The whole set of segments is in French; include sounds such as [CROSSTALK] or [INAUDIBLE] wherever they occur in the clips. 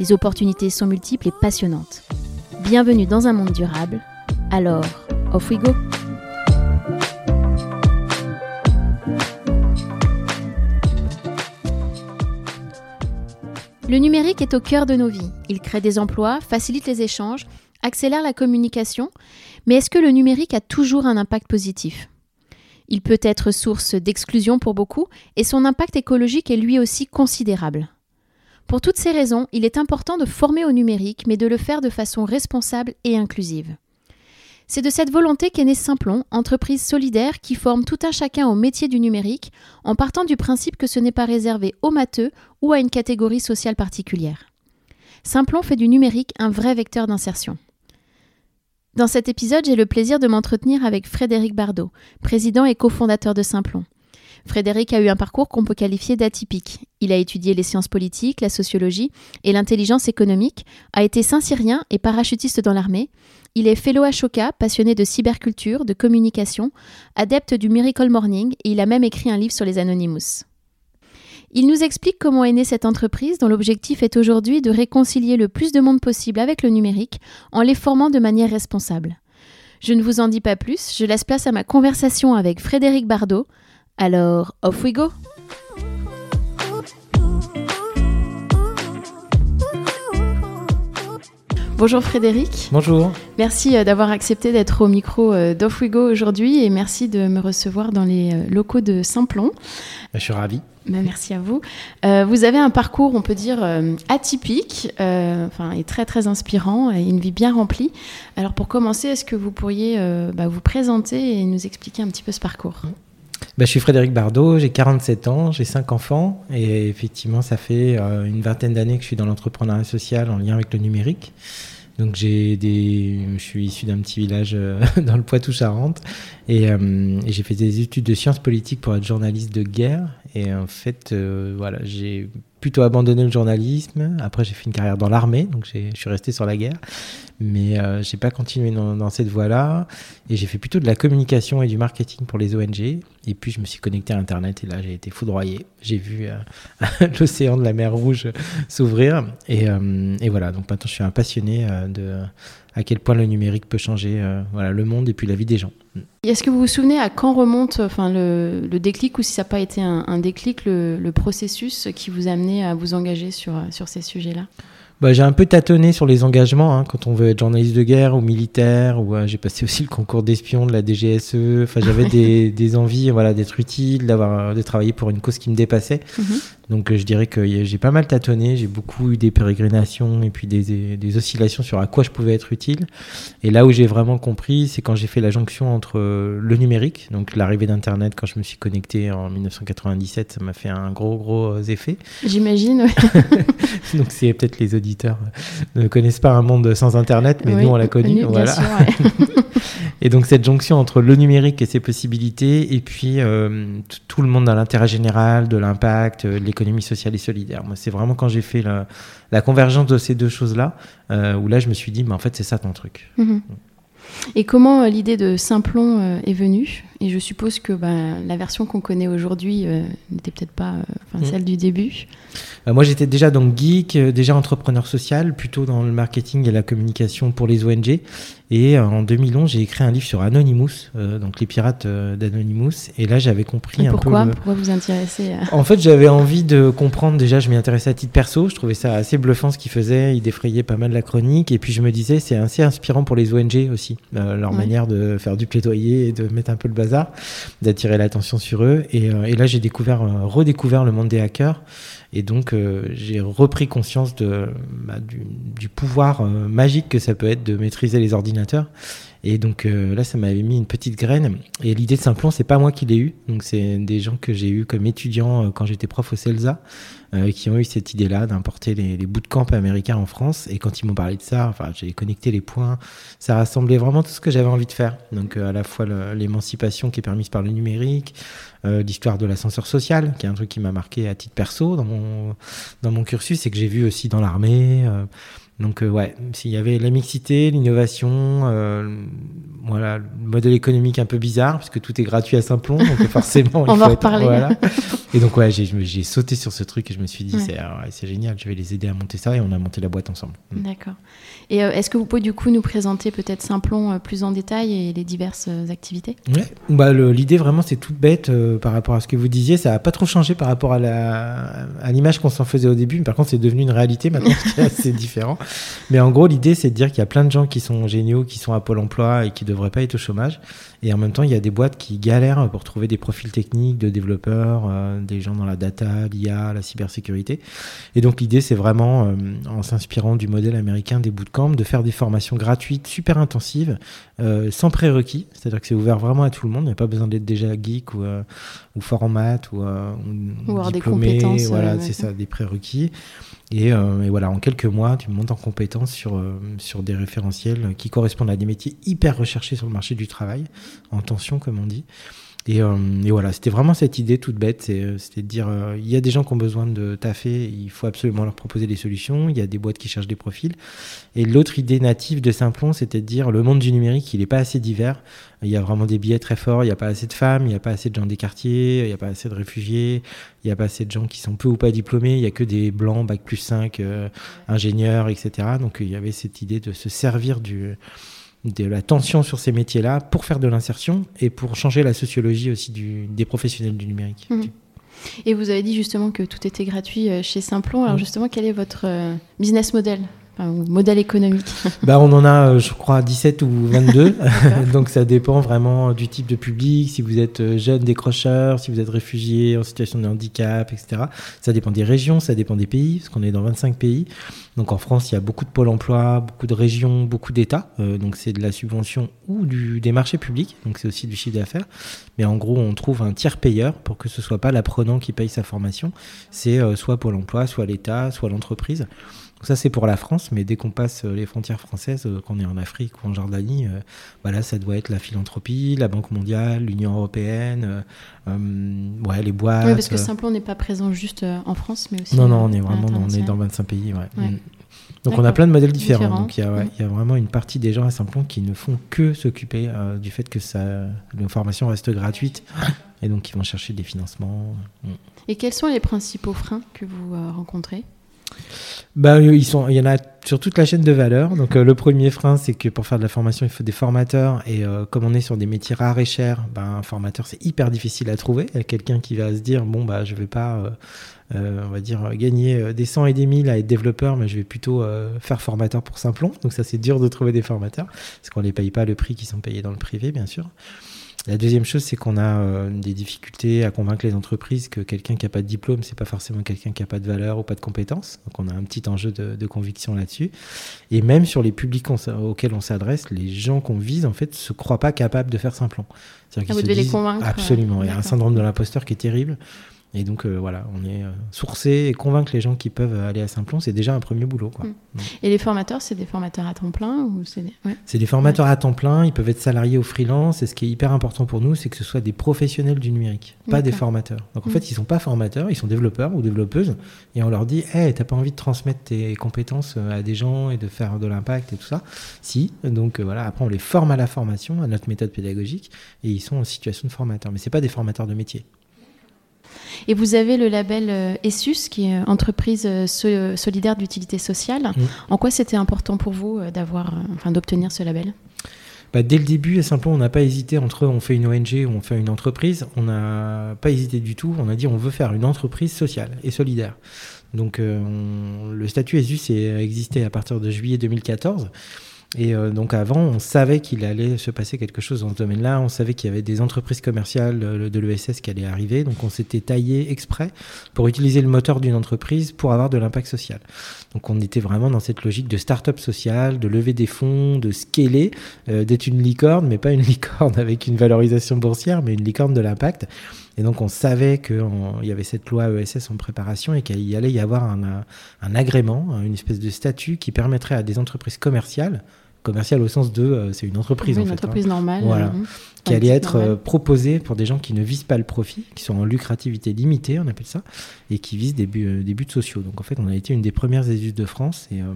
Les opportunités sont multiples et passionnantes. Bienvenue dans un monde durable. Alors, off we go! Le numérique est au cœur de nos vies. Il crée des emplois, facilite les échanges, accélère la communication, mais est-ce que le numérique a toujours un impact positif? Il peut être source d'exclusion pour beaucoup et son impact écologique est lui aussi considérable. Pour toutes ces raisons, il est important de former au numérique, mais de le faire de façon responsable et inclusive. C'est de cette volonté qu'est né Simplon, entreprise solidaire qui forme tout un chacun au métier du numérique, en partant du principe que ce n'est pas réservé aux matheux ou à une catégorie sociale particulière. Simplon fait du numérique un vrai vecteur d'insertion. Dans cet épisode, j'ai le plaisir de m'entretenir avec Frédéric Bardot, président et cofondateur de Simplon. Frédéric a eu un parcours qu'on peut qualifier d'atypique. Il a étudié les sciences politiques, la sociologie et l'intelligence économique, a été saint-cyrien et parachutiste dans l'armée. Il est fellow Ashoka, passionné de cyberculture, de communication, adepte du Miracle Morning et il a même écrit un livre sur les Anonymous. Il nous explique comment est née cette entreprise dont l'objectif est aujourd'hui de réconcilier le plus de monde possible avec le numérique en les formant de manière responsable. Je ne vous en dis pas plus, je laisse place à ma conversation avec Frédéric Bardot, alors, off we go Bonjour Frédéric. Bonjour. Merci euh, d'avoir accepté d'être au micro euh, d'Off We Go aujourd'hui et merci de me recevoir dans les euh, locaux de Simplon. Je suis ravi. Bah, merci à vous. vous avez un parcours, on peut dire, atypique, enfin, et très très inspirant et une vie bien remplie. Alors pour commencer, est-ce que vous pourriez bah, vous présenter et nous expliquer un petit peu ce parcours? Bah, je suis Frédéric Bardot, j'ai 47 ans, j'ai 5 enfants et effectivement ça fait euh, une vingtaine d'années que je suis dans l'entrepreneuriat social en lien avec le numérique. Donc j'ai des, je suis issu d'un petit village euh, [LAUGHS] dans le Poitou-Charentes euh, et j'ai fait des études de sciences politiques pour être journaliste de guerre. Et en fait, voilà, j'ai plutôt abandonné le journalisme. Après, j'ai fait une carrière dans l'armée, donc je suis resté sur la guerre. Mais euh, j'ai pas continué dans, cette voie-là. Et j'ai fait plutôt de la communication et du marketing pour les ONG. Et puis, je me suis connecté à Internet et là, j'ai été foudroyé. J'ai vu euh, [LAUGHS] l'océan de la mer Rouge s'ouvrir. Et, euh, et, voilà, donc maintenant, je suis un passionné euh, de à quel point le numérique peut changer voilà, le monde et puis la vie des gens. Est-ce que vous vous souvenez à quand remonte enfin, le, le déclic ou si ça n'a pas été un, un déclic, le, le, processus qui vous a amené à vous engager sur, sur ces sujets-là? Bah, j'ai un peu tâtonné sur les engagements hein, quand on veut être journaliste de guerre ou militaire ou euh, j'ai passé aussi le concours d'espion de la DGSE enfin j'avais [LAUGHS] des, des, envies voilà d'être utile d'avoir de travailler pour une cause qui me dépassait mhm. Donc euh, je dirais que j'ai pas mal tâtonné j'ai beaucoup eu des pérégrinations et puis des, des, oscillations sur à quoi je pouvais être utile et là où j'ai vraiment compris c'est quand j'ai fait la jonction entre euh, le numérique donc l'arrivée d'internet quand je me suis connecté en 1997 ça m'a fait un gros gros effet j'imagine [LAUGHS] donc c'est peut-être les auditeurs ne connaissent pas un monde sans Internet, mais nous, on l'a connu. Voilà. [LAUGHS] et donc, cette jonction entre le numérique et ses possibilités, et puis euh, tout le monde dans l'intérêt général, de l'impact, euh, l'économie sociale et solidaire. Moi, c'est vraiment quand j'ai fait la, convergence de ces deux choses-là, euh, où là, je me suis dit, mais en fait, c'est ça ton truc. Mhm. Et comment l'idée de Simplon est venue? Et je suppose que bah, la version qu'on connaît aujourd'hui n'était peut-être pas mhm. celle du début. Euh, moi, j'étais déjà donc geek, euh, déjà entrepreneur social, plutôt dans le marketing et la communication pour les ONG. Et euh, en 2011, j'ai écrit un livre sur Anonymous, donc les pirates d'Anonymous. Et là, j'avais compris un pourquoi, peu. Pourquoi vous intéressez En fait, j'avais envie de comprendre. Déjà, je m'y intéressais à titre perso. Je trouvais ça assez bluffant ce qu'ils faisaient. Ils défrayaient pas mal la chronique. Et puis, je me disais, c'est assez inspirant pour les ONG aussi. leur manière de faire du plaidoyer et de mettre un peu le bazar, d'attirer l'attention sur eux. Et, et là, j'ai découvert, redécouvert le monde des hackers. Et donc, euh, j'ai repris conscience de, bah, du, pouvoir euh, magique que ça peut être de maîtriser les ordinateurs. Et donc là, ça m'avait mis une petite graine. Et l'idée de Simplon, c'est pas moi qui l'ai eu. Donc c'est des gens que j'ai eu comme étudiant quand j'étais prof au CELSA. Euh, qui ont eu cette idée-là d'importer les, les bootcamps américains en France. Et quand ils m'ont parlé de ça, enfin, j'ai connecté les points. Ça rassemblait vraiment tout ce que j'avais envie de faire. Donc, euh, à la fois l'émancipation qui est permise par le numérique, euh, l'histoire de l'ascenseur social, qui est un truc qui m'a marqué à titre perso dans mon, dans mon cursus et que j'ai vu aussi dans l'armée. Donc euh, ouais, s'il y avait la mixité, l'innovation, euh, voilà, le modèle économique un peu bizarre puisque tout est gratuit à Saint-Plon, donc [LAUGHS] forcément. On va en reparler. Voilà. Et donc ouais, j'ai sauté sur ce truc et je me suis dit c'est génial, je vais les aider à monter ça et on a monté la boîte ensemble. Mm. D'accord. Et euh, est-ce que vous pouvez du coup nous présenter peut-être Simplon plus en détail et les diverses activités? Ouais. Bah l'idée vraiment c'est toute bête par rapport à ce que vous disiez, ça a pas trop changé par rapport à la à l'image qu'on s'en faisait au début, mais par contre c'est devenu une réalité maintenant, [LAUGHS] c'est assez différent. Mais en gros, l'idée, c'est de dire qu'il y a plein de gens qui sont géniaux, qui sont à Pôle emploi et qui ne devraient pas être au chômage. Et en même temps, il y a des boîtes qui galèrent pour trouver des profils techniques de développeurs, euh, des gens dans la data, l'IA, la cybersécurité. Et donc, l'idée, c'est vraiment, euh, en s'inspirant du modèle américain des bootcamps, de faire des formations gratuites, super intensives, euh, sans prérequis. C'est-à-dire que c'est ouvert vraiment à tout le monde. Il n'y a pas besoin d'être déjà geek ou, ou fort en maths ou, ou, ou des compétences. Voilà, c'est ça, des prérequis. Euh, et, voilà, en quelques mois, tu montes en compétence sur, euh, sur des référentiels qui correspondent à des métiers hyper recherchés sur le marché du travail, en tension comme on dit. Euh, et, voilà, c'était vraiment cette idée toute bête, euh, c'était de dire, euh, il y a des gens qui ont besoin de taffer, il faut absolument leur proposer des solutions, il y a des boîtes qui cherchent des profils. Et l'autre idée native de Simplon, c'était de dire, le monde du numérique, il n'est pas assez divers, il y a vraiment des billets très forts, il n'y a pas assez de femmes, il n'y a pas assez de gens des quartiers, il n'y a pas assez de réfugiés, il n'y a pas assez de gens qui sont peu ou pas diplômés, il n'y a que des blancs, bac plus 5, ingénieurs, etc. Donc il y avait cette idée de se servir du de la tension sur ces métiers-là pour faire de l'insertion et pour changer la sociologie aussi du, des professionnels du numérique. Mmh. Et vous avez dit justement que tout était gratuit euh, chez Simplon. Alors mmh. justement, quel est votre euh, business model? Modèle économique [LAUGHS] bah, On en a, euh, je crois, 17 ou 22. [LAUGHS] Donc ça dépend vraiment du type de public, si vous êtes euh, jeune décrocheur, si vous êtes réfugié en situation de handicap, etc. Ça dépend des régions, ça dépend des pays, parce qu'on est dans 25 pays. Donc en France, il y a beaucoup de pôles emploi, beaucoup de régions, beaucoup d'États. Euh, donc c'est de la subvention ou du, des marchés publics. Donc c'est aussi du chiffre d'affaires. Mais en gros, on trouve un tiers payeur pour que ce soit pas l'apprenant qui paye sa formation. C'est soit Pôle emploi, soit l'État, soit l'entreprise ça, c'est pour la France, mais dès qu'on passe euh, les frontières françaises, euh, qu'on est en Afrique ou en Jordanie, euh, ça doit être la philanthropie, la Banque mondiale, l'Union européenne, ouais, les boîtes. Oui, parce que Simplon n'est pas présent juste en France, mais aussi. Non, non, on est vraiment on est dans 25 pays. Ouais. Mm. Donc on a plein de modèles différents. Donc il y, a, mm. il y, a vraiment une partie des gens à Simplon qui ne font que s'occuper du fait que ça, l'information reste gratuite et donc ils vont chercher des financements. Mm. Et quels sont les principaux freins que vous rencontrez? Bah, ils sont, il y en a sur toute la chaîne de valeur. Donc, euh, le premier frein, c'est que pour faire de la formation, il faut des formateurs. Et euh, comme on est sur des métiers rares et chers, bah, un formateur, c'est hyper difficile à trouver. Il y a quelqu'un qui va se dire bon, bah, je vais pas, euh, on va dire, gagner des 100 et des 1000 à être développeur, mais je vais plutôt faire formateur pour Simplon. Donc, ça, c'est dur de trouver des formateurs parce qu'on les paye pas le prix qui sont payés dans le privé, bien sûr. La deuxième chose, c'est qu'on a euh, des difficultés à convaincre les entreprises que quelqu'un qui n'a pas de diplôme, c'est pas forcément quelqu'un qui n'a pas de valeur ou pas de compétences. Donc on a un petit enjeu de, conviction là-dessus. Et même sur les publics auxquels on s'adresse, les gens qu'on vise, en fait, se croient pas capables de faire simplement. Ah, vous devez les convaincre. Absolument. Il y a un syndrome de l'imposteur qui est terrible. Et donc euh, voilà, on est euh, sourcé et convaincre les gens qui peuvent aller à Saint-Plon, c'est déjà un premier boulot. Quoi. Mm. Et les formateurs, c'est des formateurs à temps plein ou c'est des... Des formateurs à temps plein, ils peuvent être salariés ou freelance. Et ce qui est hyper important pour nous, c'est que ce soit des professionnels du numérique, pas des formateurs. Donc en mm. fait, ils sont pas formateurs, ils sont développeurs ou développeuses. Et on leur dit, hey, t'as pas envie de transmettre tes compétences euh, à des gens et de faire de l'impact et tout ça? Si. Donc voilà, après on les forme à la formation, à notre méthode pédagogique, et ils sont en situation de formateur. Mais c'est pas des formateurs de métier. Et vous avez le label euh, ESUS, qui est entreprise euh, solidaire d'utilité sociale. En quoi c'était important pour vous euh, d'avoir, enfin, d'obtenir ce label? Bah, dès le début, simplement, on n'a pas hésité entre on fait une ONG ou on fait une entreprise. On n'a pas hésité du tout. On a dit on veut faire une entreprise sociale et solidaire. Donc le statut ESUS a existé à partir de juillet 2014. Et euh, donc avant, on savait qu'il allait se passer quelque chose dans ce domaine-là. On savait qu'il y avait des entreprises commerciales de l'ESS qui allaient arriver. Donc on s'était taillé exprès pour utiliser le moteur d'une entreprise pour avoir de l'impact social. Donc on était vraiment dans cette logique de start-up social, de lever des fonds, de scaler, euh, d'être une licorne, mais pas une [LAUGHS] licorne avec une valorisation boursière, mais une licorne de l'impact. Et donc on savait qu'il y avait cette loi ESS en préparation et qu'il allait y avoir un agrément, une espèce de statut qui permettrait à des entreprises commerciales commercial au sens de euh, c'est une entreprise oui, en une fait, entreprise hein. normale voilà. Qui allait être euh, proposée pour des gens qui ne visent pas le profit qui sont en lucrativité limitée on appelle ça et qui visent des buts, euh, des buts sociaux donc en fait on a été une des premières études de France et, euh,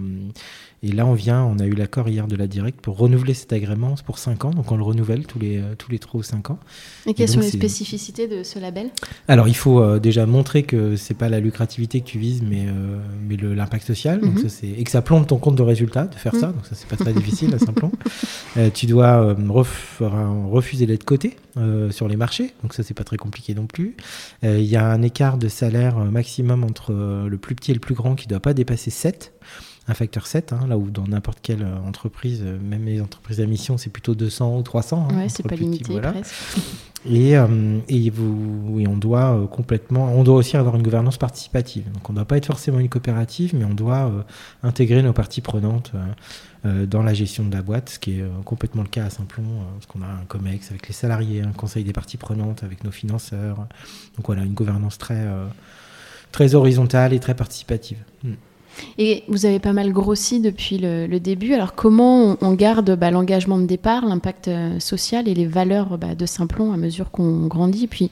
et là on vient on a eu l'accord hier de la directe pour renouveler cet agrément pour 5 ans donc on le renouvelle tous les tous les 3 ou 5 ans et quelles donc, sont les spécificités de ce label? Alors il faut euh, déjà montrer que c'est pas la lucrativité que tu vises, mais, mais l'impact social. Donc Mhm. ça, c'est et que ça plombe ton compte de résultat de faire Mhm. ça. Donc ça c'est pas très difficile. Euh, tu dois euh, ref- refuser d'être coté euh, sur les marchés. Donc ça c'est pas très compliqué non plus. Euh, Il y a un écart de salaire euh, maximum entre le plus petit et le plus grand qui doit pas dépasser 7 un facteur 7, hein, là où dans n'importe quelle euh, entreprise, euh, même les entreprises à mission, c'est plutôt 200 ou 300. hein, Ouais, c'est pas limité voilà. presque. Et, euh, et, vous, et on doit euh, complètement, on doit aussi avoir une gouvernance participative. Donc on ne doit pas être forcément une coopérative, mais on doit euh, intégrer nos parties prenantes dans la gestion de la boîte, ce qui est complètement le cas à Simplon, euh, parce qu'on a un COMEX avec les salariés, un conseil des parties prenantes avec nos financeurs. Donc voilà, une gouvernance très, très horizontale et très participative. Mm. Et vous avez pas mal grossi depuis le, début. Alors comment on, garde bah, l'engagement de départ, l'impact euh, social et les valeurs bah, de Simplon à mesure qu'on grandit? Puis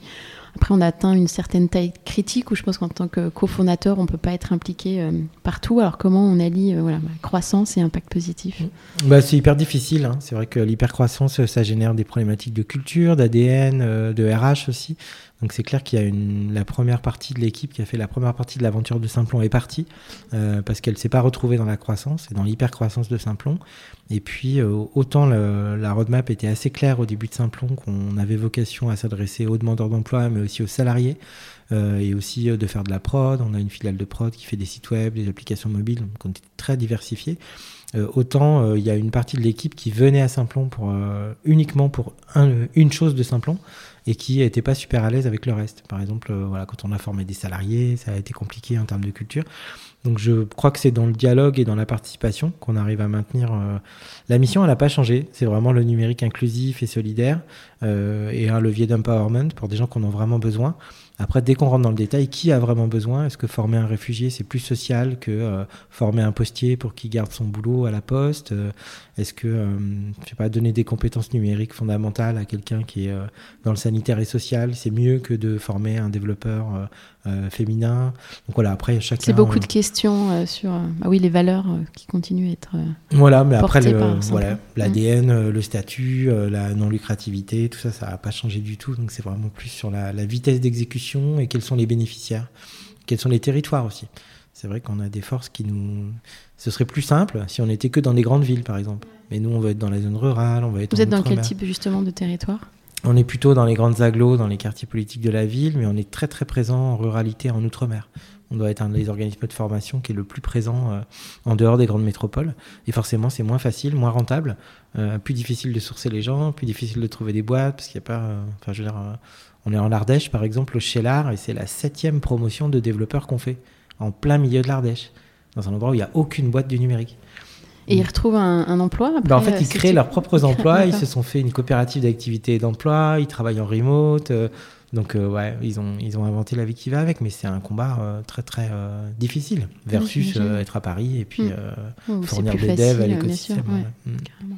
après, on a atteint une certaine taille critique où je pense qu'en tant que cofondateur, on peut pas être impliqué euh, partout. Alors comment on allie euh, bah, croissance et impact positif? Bah, c'est hyper difficile. hein. C'est vrai que l'hypercroissance, ça génère des problématiques de culture, d'ADN, de RH aussi. Donc c'est clair qu'il y a une, la première partie de l'équipe qui a fait la première partie de l'aventure de Simplon est partie euh, parce qu'elle s'est pas retrouvée dans la croissance et dans l'hypercroissance de Simplon. Et puis euh, autant la roadmap était assez claire au début de Simplon qu'on avait vocation à s'adresser aux demandeurs d'emploi mais aussi aux salariés euh, et aussi de faire de la prod. On a une filiale de prod qui fait des sites web, des applications mobiles, donc on était très diversifié. Autant il y a une partie de l'équipe qui venait à Simplon pour uniquement pour un- une chose de Simplon et qui n'était pas super à l'aise avec le reste. Par exemple, euh, voilà, quand on a formé des salariés, ça a été compliqué en termes de culture. Donc je crois que c'est dans le dialogue et dans la participation qu'on arrive à maintenir. euh, La mission, elle n'a pas changé. C'est vraiment le numérique inclusif et solidaire euh, et un levier d'empowerment pour des gens qui en ont vraiment besoin. Après, dès qu'on rentre dans le détail, qui a vraiment besoin? Est-ce que former un réfugié, c'est plus social que euh, former un postier pour qu'il garde son boulot à la poste? Euh, Est-ce que, euh, je sais pas, donner des compétences numériques fondamentales à quelqu'un qui est dans le sanitaire et social, c'est mieux que de former un développeur féminin? Donc voilà, après, chacun... C'est beaucoup de questions sur bah oui, les valeurs qui continuent à être. Voilà, mais après, Simplon. voilà, l'ADN, euh, le statut, la non-lucrativité, tout ça, ça n'a pas changé du tout. Donc c'est vraiment plus sur la, la vitesse d'exécution et quels sont les bénéficiaires, quels sont les territoires aussi. C'est vrai qu'on a des forces qui nous... Ce serait plus simple si on était que dans des grandes villes, par exemple. Mais nous, on va être dans la zone rurale, on va être Vous en êtes dans quel type justement de territoire? On est plutôt dans les grandes agglos, dans les quartiers politiques de la ville, mais on est très très présent en ruralité, en outre-mer. On doit être un des organismes de formation qui est le plus présent euh, en dehors des grandes métropoles. Et forcément, c'est moins facile, moins rentable, euh, plus difficile de sourcer les gens, plus difficile de trouver des boîtes, parce qu'il n'y a pas... euh, Enfin, je veux dire, on est en Ardèche, par exemple, chez l'art, et c'est la septième promotion de développeurs qu'on fait, en plein milieu de l'Ardèche, dans un endroit où il n'y a aucune boîte du numérique. Et ils retrouvent un, un emploi après, Ben, en fait, euh, ils c'est créent leurs propres [LAUGHS] emplois, ils se sont fait une coopérative d'activité et d'emploi, ils travaillent en remote. euh, donc, euh, ouais, ils ont, ils ont inventé la vie qui va avec, mais c'est un combat euh, très, très euh, difficile versus euh, être à Paris et puis Mm. euh, Oh, c'est fournir des facile, devs à l'écosystème. sûr, ouais. ouais. Mm.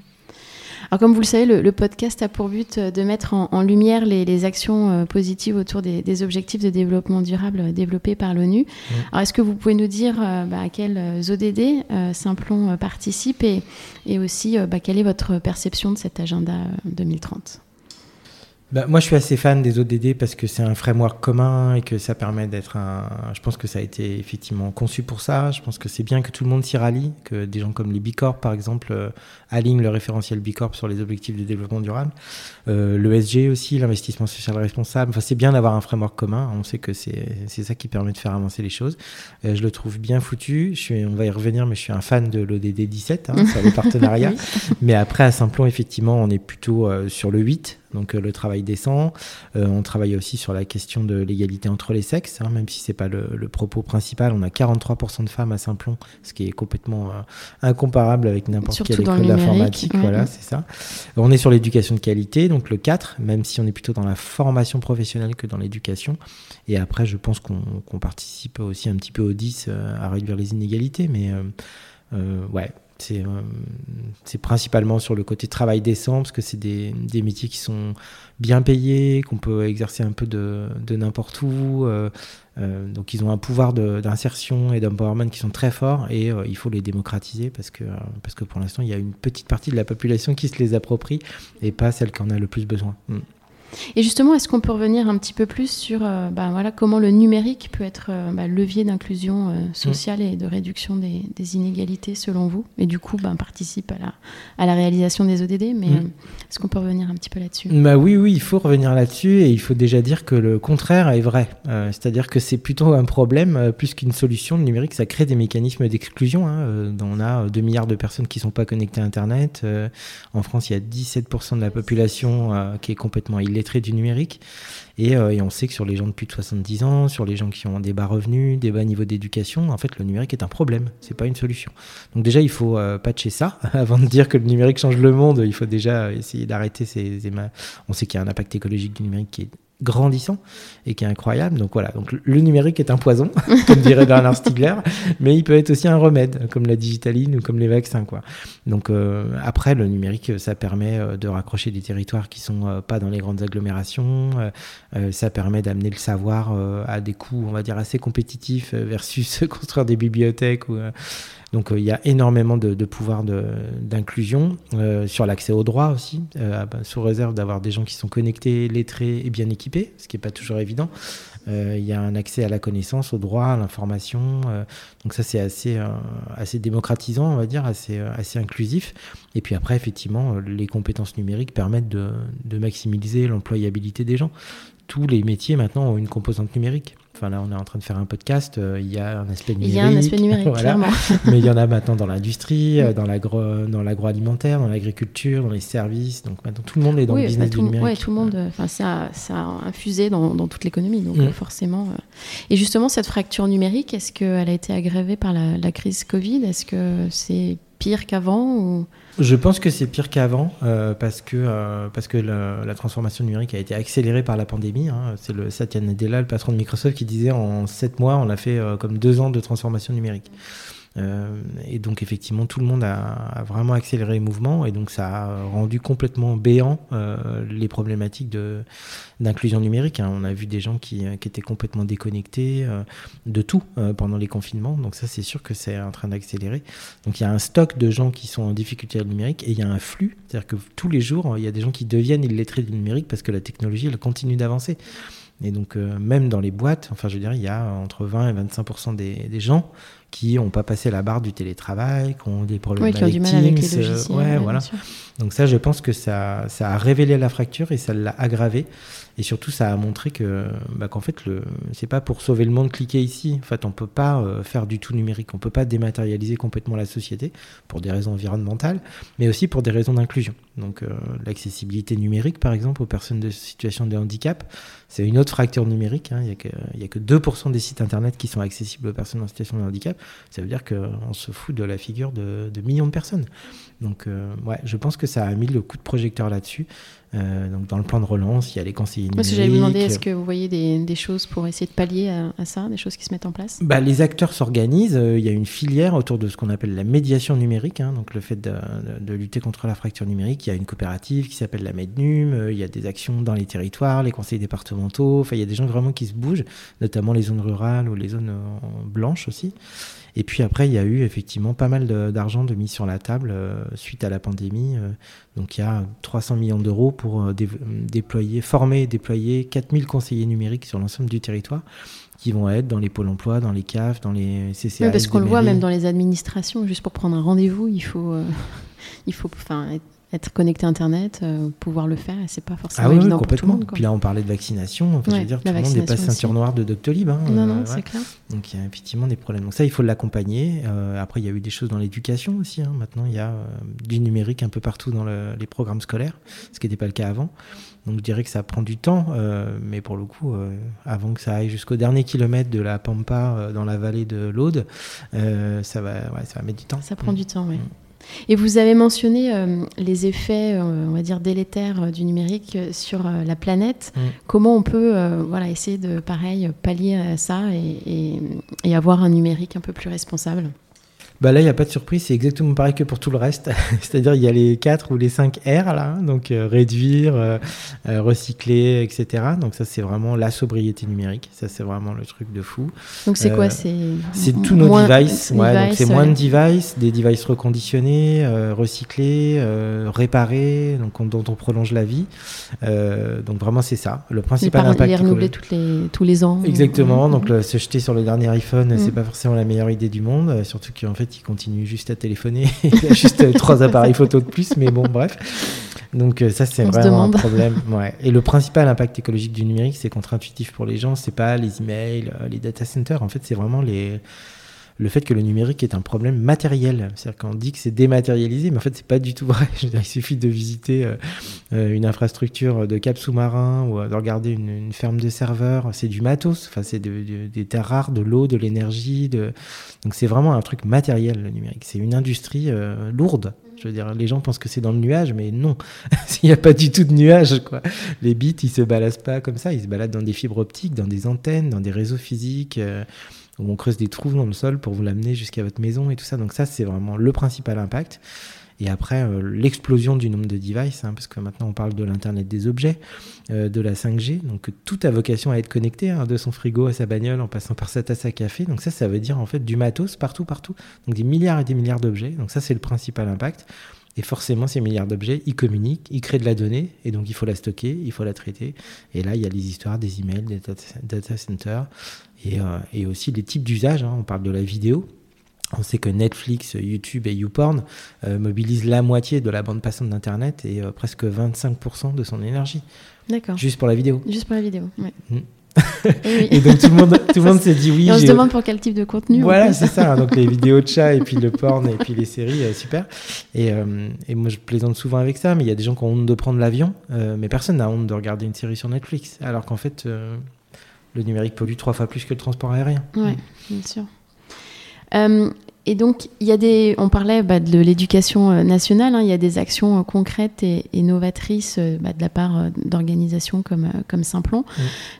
Alors comme vous le savez, le, le podcast a pour but euh, de mettre en, en lumière les, les actions euh, positives autour des, des objectifs de développement durable euh, développés par l'ONU. Alors est-ce que vous pouvez nous dire bah, à quels ODD euh, Simplon participe et, et aussi bah, quelle est votre perception de cet agenda euh, 2030 bah, moi, je suis assez fan des ODD parce que c'est un framework commun et que ça permet d'être un. Je pense que ça a été effectivement conçu pour ça. Je pense que c'est bien que tout le monde s'y rallie, que des gens comme les B Corp, par exemple, euh, alignent le référentiel B Corp sur les objectifs de développement durable. Euh, le SG aussi, l'investissement social responsable. Enfin, c'est bien d'avoir un framework commun. On sait que c'est ça qui permet de faire avancer les choses. Euh, je le trouve bien foutu. Je suis, on va y revenir, mais je suis un fan de l'ODD 17 hein, sur les [LAUGHS] partenariats. Mais après, à Simplon, effectivement, on est plutôt euh, sur le 8 donc euh, le travail décent. Euh, on travaille aussi sur la question de l'égalité entre les sexes, hein, même si c'est pas le, propos principal. On a 43% de femmes à Saint-Plon, ce qui est complètement euh, incomparable avec n'importe quelle école d'informatique. Voilà, c'est ça. On est sur l'éducation de qualité, donc le 4, même si on est plutôt dans la formation professionnelle que dans l'éducation. Et après, je pense qu'on participe aussi un petit peu au 10 à réduire les inégalités, mais ouais, euh, c'est principalement sur le côté travail décent, parce que c'est des, métiers qui sont bien payés, qu'on peut exercer un peu de, de n'importe où. Euh, euh, donc ils ont un pouvoir d'insertion et d'empowerment qui sont très forts et il faut les démocratiser parce que, parce que pour l'instant il y a une petite partie de la population qui se les approprie et pas celle qui en a le plus besoin. Mm. Et justement, est-ce qu'on peut revenir un petit peu plus sur euh, bah, voilà, comment le numérique peut être euh, bah, levier d'inclusion euh, sociale et de réduction des, inégalités selon vous Et du coup, bah, participe à la, à la réalisation des ODD. Mais mm. est-ce qu'on peut revenir un petit peu là-dessus? Bah Oui, oui, il faut revenir là-dessus et il faut déjà dire que le contraire est vrai. C'est-à-dire que c'est plutôt un problème plus qu'une solution. Le numérique, ça crée des mécanismes d'exclusion. Hein. on a 2 milliards de personnes qui ne sont pas connectées à Internet. en France, il y a 17% de la population qui est complètement illettrée du numérique. Euh, et, on sait que sur les gens de plus de 70 ans, sur les gens qui ont des bas revenus, des bas niveaux d'éducation, en fait, le numérique est un problème. C'est pas une solution. Donc déjà, il faut euh, patcher ça [LAUGHS] avant de dire que le numérique change le monde. Il faut déjà essayer d'arrêter ces, On sait qu'il y a un impact écologique du numérique qui est grandissant et qui est incroyable. Donc voilà, donc le numérique est un poison, [LAUGHS] comme dirait Bernard Stiegler, mais il peut être aussi un remède, comme la digitaline ou comme les vaccins. Quoi. Donc euh, après, le numérique, ça permet euh, de raccrocher des territoires qui sont euh, pas dans les grandes agglomérations, ça permet d'amener le savoir à des coûts, on va dire, assez compétitifs versus [LAUGHS] construire des bibliothèques ou donc euh, il y a énormément de, pouvoir d'inclusion euh, sur l'accès aux droits aussi, euh, sous réserve d'avoir des gens qui sont connectés, lettrés et bien équipés, ce qui n'est pas toujours évident. Il y a un accès à la connaissance, au droit, à l'information. donc ça c'est assez, démocratisant, on va dire, assez, inclusif. Et puis après, effectivement, les compétences numériques permettent de maximiser l'employabilité des gens. Tous les métiers maintenant ont une composante numérique. Enfin là, on est en train de faire un podcast. Euh, il y a un aspect numérique. Il y a un aspect numérique, [LAUGHS] clairement. [LAUGHS] Mais il y en a maintenant dans l'industrie, euh, dans l'agroalimentaire, dans l'agriculture, dans les services. Donc maintenant, tout le monde est dans le business du numérique. Oui, tout le monde. Enfin, ça, ça, a infusé dans, dans toute l'économie. Donc mm. forcément. Euh. Et justement, cette fracture numérique, est-ce qu'elle a été aggravée par la, la crise Covid? Est-ce que c'est pire qu'avant ou... Je pense que c'est pire qu'avant euh, parce que, euh, parce que la, transformation numérique a été accélérée par la pandémie. Hein. C'est le Satya Nadella, le patron de Microsoft, qui disait en sept mois, on a fait euh, comme deux ans de transformation numérique. Euh, et donc effectivement, tout le monde a, vraiment accéléré les mouvements et donc ça a rendu complètement béant euh, les problématiques d'inclusion numérique. Hein. On a vu des gens qui, qui étaient complètement déconnectés euh, de tout pendant les confinements. Donc ça, c'est sûr que c'est en train d'accélérer. Donc il y a un stock de gens qui sont en difficulté numérique et il y a un flux, c'est-à-dire que tous les jours, il y a des gens qui deviennent illettrés du numérique parce que la technologie, elle continue d'avancer. Et donc, même dans les boîtes, enfin, je veux dire, il y a entre 20 et 25 des, des gens qui n'ont pas passé la barre du télétravail, qui ont des problèmes avec, les euh, ouais, voilà. Donc ça, je pense que ça, ça a révélé la fracture et ça l'a aggravé. Et surtout, ça a montré que, bah, qu'en fait, le, c'est pas pour sauver le monde cliquer ici. En fait, on peut pas euh, faire du tout numérique. On peut pas dématérialiser complètement la société pour des raisons environnementales, mais aussi pour des raisons d'inclusion. Donc, euh, l'accessibilité numérique, par exemple, aux personnes de situation de handicap, c'est une autre fracture numérique. Hein. Il n'y a, a que 2% des sites internet qui sont accessibles aux personnes en situation de handicap. Ça veut dire qu'on se fout de la figure de, millions de personnes. Donc, euh, ouais, je pense que ça a mis le coup de projecteur là-dessus. Euh, donc dans le plan de relance, il y a les conseillers numériques. J'allais vous demander, est-ce que vous voyez des, des, choses pour essayer de pallier à, ça, des choses qui se mettent en place? Bah, Les acteurs s'organisent. Euh, il y a une filière autour de ce qu'on appelle la médiation numérique, hein, donc le fait de, de, lutter contre la fracture numérique. Il y a une coopérative qui s'appelle la Mednum. Il y a des actions dans les territoires, les conseils départementaux. Enfin, il y a des gens vraiment qui se bougent, notamment les zones rurales ou les zones blanches aussi. Et puis après, il y a eu effectivement pas mal d'argent de, mis sur la table suite à la pandémie. donc il y a 300 millions d'euros pour déployer, former et déployer 4000 conseillers numériques sur l'ensemble du territoire qui vont être dans les pôles emploi, dans les CAF, dans les CCA. Oui, parce qu'on le voit même dans les administrations, juste pour prendre un rendez-vous, il faut, [LAUGHS] il faut enfin, être connecté à Internet, euh, pouvoir le faire, et c'est pas forcément ah oui, évident complètement. Pour tout le monde, Puis là, on parlait de vaccination. Enfin, je veux dire, tout le monde n'est pas ceinture noire de Doctolib. Hein, non, non, euh, c'est clair. Donc il y a effectivement des problèmes. Donc ça, il faut l'accompagner. Euh, après, il y a eu des choses dans l'éducation aussi. Hein. Maintenant, il y a du numérique un peu partout dans les programmes scolaires, ce qui n'était pas le cas avant. Donc je dirais que ça prend du temps, mais pour le coup, avant que ça aille jusqu'au dernier kilomètre de la Pampa dans la vallée de l'Aude, ça, va, ça va mettre du temps. Ça prend du temps, oui. Mm. Et vous avez mentionné euh, les effets, euh, on va dire, délétères euh, du numérique sur la planète. Mm. Comment on peut voilà, essayer de, pareil, pallier à ça et, et avoir un numérique un peu plus responsable? Bah là, il n'y a pas de surprise, c'est exactement pareil que pour tout le reste. [LAUGHS] C'est-à-dire, il y a les 4 ou les 5 R, là, donc euh, réduire, euh, euh, recycler, etc. Donc ça, c'est vraiment la sobriété numérique. Ça, c'est vraiment le truc de fou. Donc c'est quoi? C'est tous nos devices. Ouais, c'est moins de devices, des devices reconditionnés, recyclés, réparés, donc dont on prolonge la vie. donc vraiment, c'est ça. Le principal impact. Les renouveler toutes les, tous les ans. Exactement. Donc se jeter sur le dernier iPhone, c'est mm. pas forcément la meilleure idée du monde, surtout qu'en fait, il continue juste à téléphoner. [LAUGHS] il a juste trois appareils photo de plus, mais bon, bref. Donc euh, ça, c'est vraiment un problème. [LAUGHS] Ouais. Et le principal impact écologique du numérique, c'est contre-intuitif pour les gens. C'est pas les emails, euh, les data centers. En fait, c'est vraiment les le fait que le numérique est un problème matériel. C'est-à-dire qu'on dit que c'est dématérialisé, mais en fait, c'est pas du tout vrai. [LAUGHS] il suffit de visiter euh, euh, une infrastructure de cap sous-marin ou euh, de regarder une, ferme de serveurs. C'est du matos. Enfin, c'est des terres rares, de l'eau, de l'énergie. Donc, c'est vraiment un truc matériel, le numérique. C'est une industrie lourde. Je veux dire, les gens pensent que c'est dans le nuage, mais non, [LAUGHS] il n'y a pas du tout de nuage. Quoi. Les bits, ils se baladent pas comme ça, ils se baladent dans des fibres optiques, dans des antennes, dans des réseaux physiques où on creuse des trous dans le sol pour vous l'amener jusqu'à votre maison et tout ça. Donc ça, c'est vraiment le principal impact. Et après, euh, l'explosion du nombre de devices, hein, parce que maintenant on parle de l'Internet des objets, euh, de la 5G, donc tout a vocation à être connecté, hein, de son frigo à sa bagnole en passant par sa tasse à café. Donc ça, ça veut dire en fait du matos partout, partout. Donc des milliards et des milliards d'objets. Donc ça, c'est le principal impact. Et forcément, ces milliards d'objets, ils communiquent, ils créent de la donnée, et donc il faut la stocker, il faut la traiter. Et là, il y a les histoires des emails, des data centers, euh, et, aussi les types d'usage. Hein. On parle de la vidéo. On sait que Netflix, YouTube et YouPorn euh, mobilisent la moitié de la bande passante d'Internet et euh, presque 25% de son énergie. D'accord. Juste pour la vidéo. Juste pour la vidéo, oui. Mm. et, donc tout le monde, tout le monde s'est dit oui. Et on se demande pour quel type de contenu. Voilà, c'est ça. Hein. donc les vidéos de chat et puis le porn et puis les séries, super. Et, et, moi je plaisante souvent avec ça, mais il y a des gens qui ont honte de prendre l'avion, mais personne n'a honte de regarder une série sur Netflix. Alors qu'en fait, le numérique pollue trois fois plus que le transport aérien. Oui, bien sûr. Euh, et donc, il y a des, on parlait bah, de l'éducation euh, nationale, hein, il y a des actions euh, concrètes et, novatrices bah, de la part d'organisations comme, comme Simplon.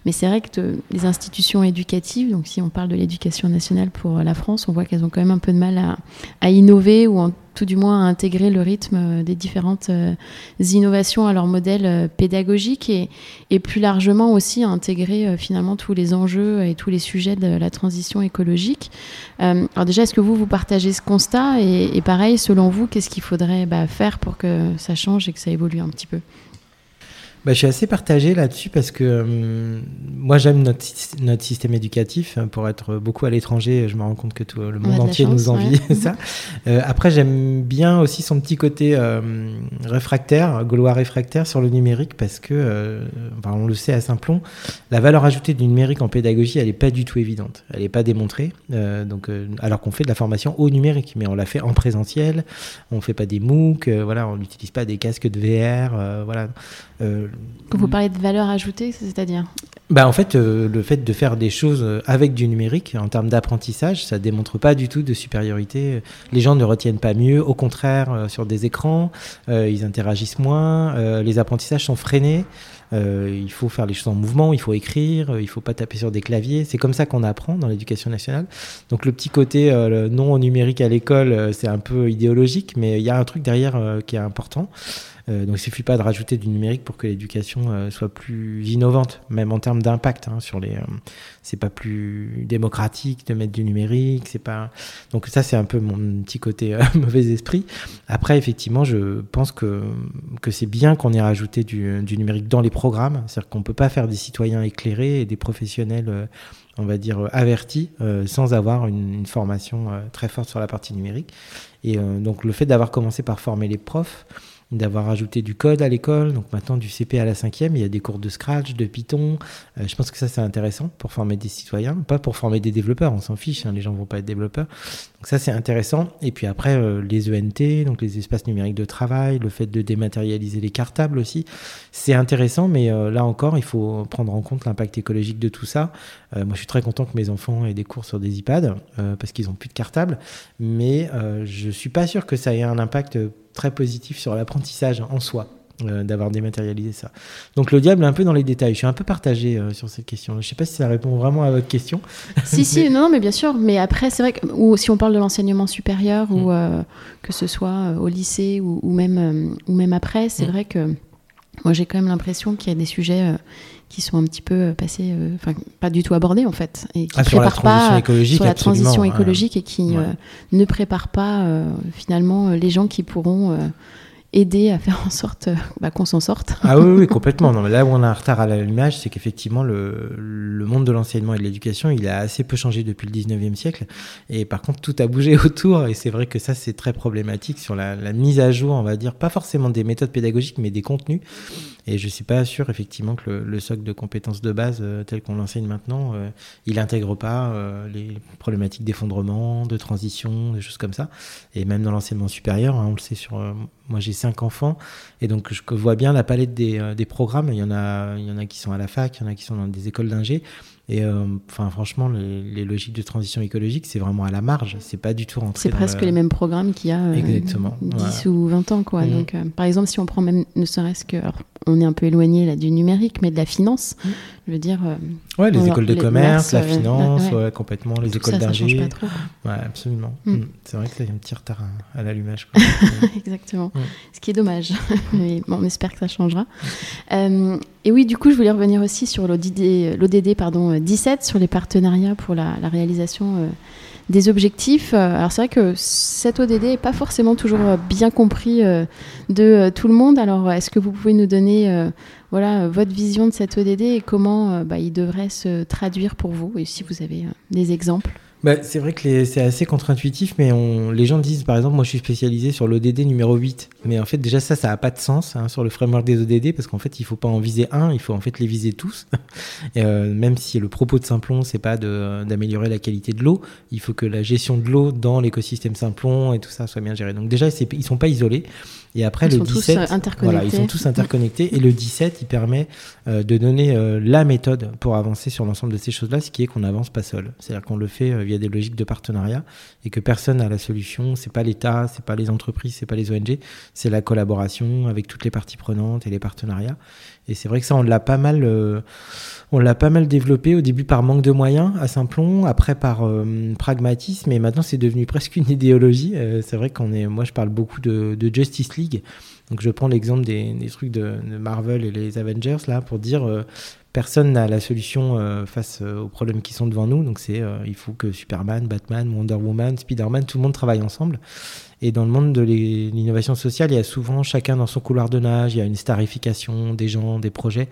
Mais c'est vrai que les institutions éducatives, donc si on parle de l'éducation nationale pour la France, on voit qu'elles ont quand même un peu de mal à, à innover ou en tout du moins à intégrer le rythme des différentes euh, innovations à leur modèle euh, pédagogique et, plus largement aussi à intégrer euh, finalement tous les enjeux et tous les sujets de la transition écologique. alors déjà, est-ce que vous, vous partagez ce constat et, pareil, selon vous, qu'est-ce qu'il faudrait bah, faire pour que ça change et que ça évolue un petit peu? Bah, je suis assez partagé là-dessus parce que euh, moi j'aime notre, notre système éducatif. Hein, pour être beaucoup à l'étranger, je me rends compte que tout le monde entier nous envie [LAUGHS] ça. Euh, après, j'aime bien aussi son petit côté euh, réfractaire, gaulois réfractaire sur le numérique parce que, on le sait à Simplon, la valeur ajoutée du numérique en pédagogie, elle n'est pas du tout évidente. Elle n'est pas démontrée. donc, alors qu'on fait de la formation au numérique, mais on la fait en présentiel, on ne fait pas des MOOC, voilà, on n'utilise pas des casques de VR, voilà. Quand vous parlez de valeur ajoutée, c'est-à-dire bah en fait, euh, le fait de faire des choses euh, avec du numérique en termes d'apprentissage, ça démontre pas du tout de supériorité. Les gens ne retiennent pas mieux, au contraire, euh, sur des écrans, ils interagissent moins, les apprentissages sont freinés. il faut faire les choses en mouvement, il faut écrire, il faut pas taper sur des claviers. C'est comme ça qu'on apprend dans l'éducation nationale. Donc le petit côté non numérique à l'école, c'est un peu idéologique, mais il y a un truc derrière qui est important. Donc il suffit pas de rajouter du numérique pour que l'éducation soit plus innovante, même en termes d'impact hein, sur les. c'est pas plus démocratique de mettre du numérique, c'est pas. Donc ça c'est un peu mon petit côté [LAUGHS] mauvais esprit. Après effectivement, je pense que que c'est bien qu'on ait rajouté du, du numérique dans les programmes, c'est-à-dire qu'on peut pas faire des citoyens éclairés et des professionnels on va dire, euh, avertis euh, sans avoir une, formation euh, très forte sur la partie numérique. Et donc le fait d'avoir commencé par former les profs, d'avoir ajouté du code à l'école. Donc maintenant, du CP à la cinquième, il y a des cours de Scratch, de Python. Euh, je pense que ça, c'est intéressant pour former des citoyens, pas pour former des développeurs. On s'en fiche, hein, les gens vont pas être développeurs. Donc ça, c'est intéressant. Et puis après, euh, les ENT, donc les espaces numériques de travail, le fait de dématérialiser les cartables aussi, c'est intéressant. Mais euh, là encore, il faut prendre en compte l'impact écologique de tout ça. moi, je suis très content que mes enfants aient des cours sur des iPads parce qu'ils ont plus de cartables. Mais je suis pas sûr que ça ait un impact très positif sur l'apprentissage en soi. Euh, d'avoir dématérialisé ça. Donc le diable est un peu dans les détails. Je suis un peu partagé euh, sur cette question. Je ne sais pas si ça répond vraiment à votre question. Si, si, [LAUGHS] non, mais bien sûr. Mais après, c'est vrai que ou, si on parle de l'enseignement supérieur, ou mm. euh, que ce soit au lycée ou, ou même, ou même après, c'est mm. vrai que moi j'ai quand même l'impression qu'il y a des sujets qui sont un petit peu passés, enfin pas du tout abordés en fait, et qui ah, préparent pas sur la transition écologique et qui ne préparent pas finalement les gens qui pourront aider à faire en sorte euh, bah, qu'on s'en sorte. Ah oui, oui [LAUGHS] complètement. Non, mais là où on a un retard à l'image, c'est qu'effectivement, le, le, monde de l'enseignement et de l'éducation, il a assez peu changé depuis le 19e siècle. Et par contre, tout a bougé [LAUGHS] autour. Et c'est vrai que ça, c'est très problématique sur la, la, mise à jour, on va dire, pas forcément des méthodes pédagogiques, mais des contenus. Et je suis pas sûr, effectivement, que le, le socle de compétences de base, euh, tel qu'on l'enseigne maintenant, euh, il intègre pas les problématiques d'effondrement, de transition, des choses comme ça. Et même dans l'enseignement supérieur, hein, on le sait sur moi, j'ai cinq enfants et donc je vois bien la palette des, euh, des, programmes. Il y, en a, il y en a qui sont à la fac, il y en a qui sont dans des écoles d'ingé. Et euh, enfin, franchement, les, logiques de transition écologique, c'est vraiment à la marge. C'est pas du tout rentré. C'est presque les mêmes programmes qu'il y a euh, Exactement. 10 ou 20 ans. Quoi. Mmh. Donc, par exemple, si on prend même, ne serait-ce que. Alors, on est un peu éloigné là, du numérique, mais de la finance. Mmh. Je veux dire. ouais, les écoles de commerce, la finance, ouais. complètement, les écoles d'ingé. Ouais, absolument. Mmh. C'est vrai qu'il y a un petit retard à, l'allumage. [LAUGHS] Exactement. Ce qui est dommage. [LAUGHS] mais bon, on espère que ça changera. et oui, du coup, je voulais revenir aussi sur l'ODD pardon, 17 sur les partenariats pour la, réalisation euh, des objectifs. Euh, alors c'est vrai que cet ODD n'est pas forcément toujours euh, bien compris de tout le monde. Alors est-ce que vous pouvez nous donner voilà, votre vision de cet ODD et comment bah, il devrait se traduire pour vous et si vous avez des exemples? Bah, c'est vrai que c'est assez contre-intuitif, mais on, les gens disent, par exemple, moi je suis spécialisé sur l'ODD numéro 8. Mais en fait, déjà ça, ça n'a pas de sens hein, sur le framework des ODD, parce qu'en fait, il ne faut pas en viser un, il faut en fait les viser tous. [LAUGHS] Et, euh, même si le propos de Simplon, c'est pas d'améliorer la qualité de l'eau, il faut que la gestion de l'eau dans l'écosystème Simplon et tout ça soit bien géré. Donc déjà, ils ne sont pas isolés. Et après, ils le 17, voilà, ils sont tous interconnectés. Et le 17, il permet euh, de donner euh, la méthode pour avancer sur l'ensemble de ces choses-là, ce qui est qu'on n'avance pas seul. C'est-à-dire qu'on le fait via des logiques de partenariat et que personne n'a la solution. C'est pas l'État, c'est pas les entreprises, c'est pas les ONG, c'est la collaboration avec toutes les parties prenantes et les partenariats. Et c'est vrai que ça, on l'a pas mal, euh, on l'a pas mal développé au début par manque de moyens à Simplon, après par euh, pragmatisme, et maintenant c'est devenu [LAUGHS] presque une idéologie. Euh, c'est vrai qu'on est, moi je parle beaucoup de, Justice League. Donc je prends l'exemple des, trucs de, de, Marvel et les Avengers là pour dire personne n'a la solution euh, face euh, aux problèmes qui sont devant nous. Donc c'est euh, il faut que Superman, Batman, Wonder Woman, Spider-Man, tout le monde travaille ensemble. Et dans le monde de l'innovation sociale, il y a souvent chacun dans son couloir de nage, il y a une starification des gens, des projets.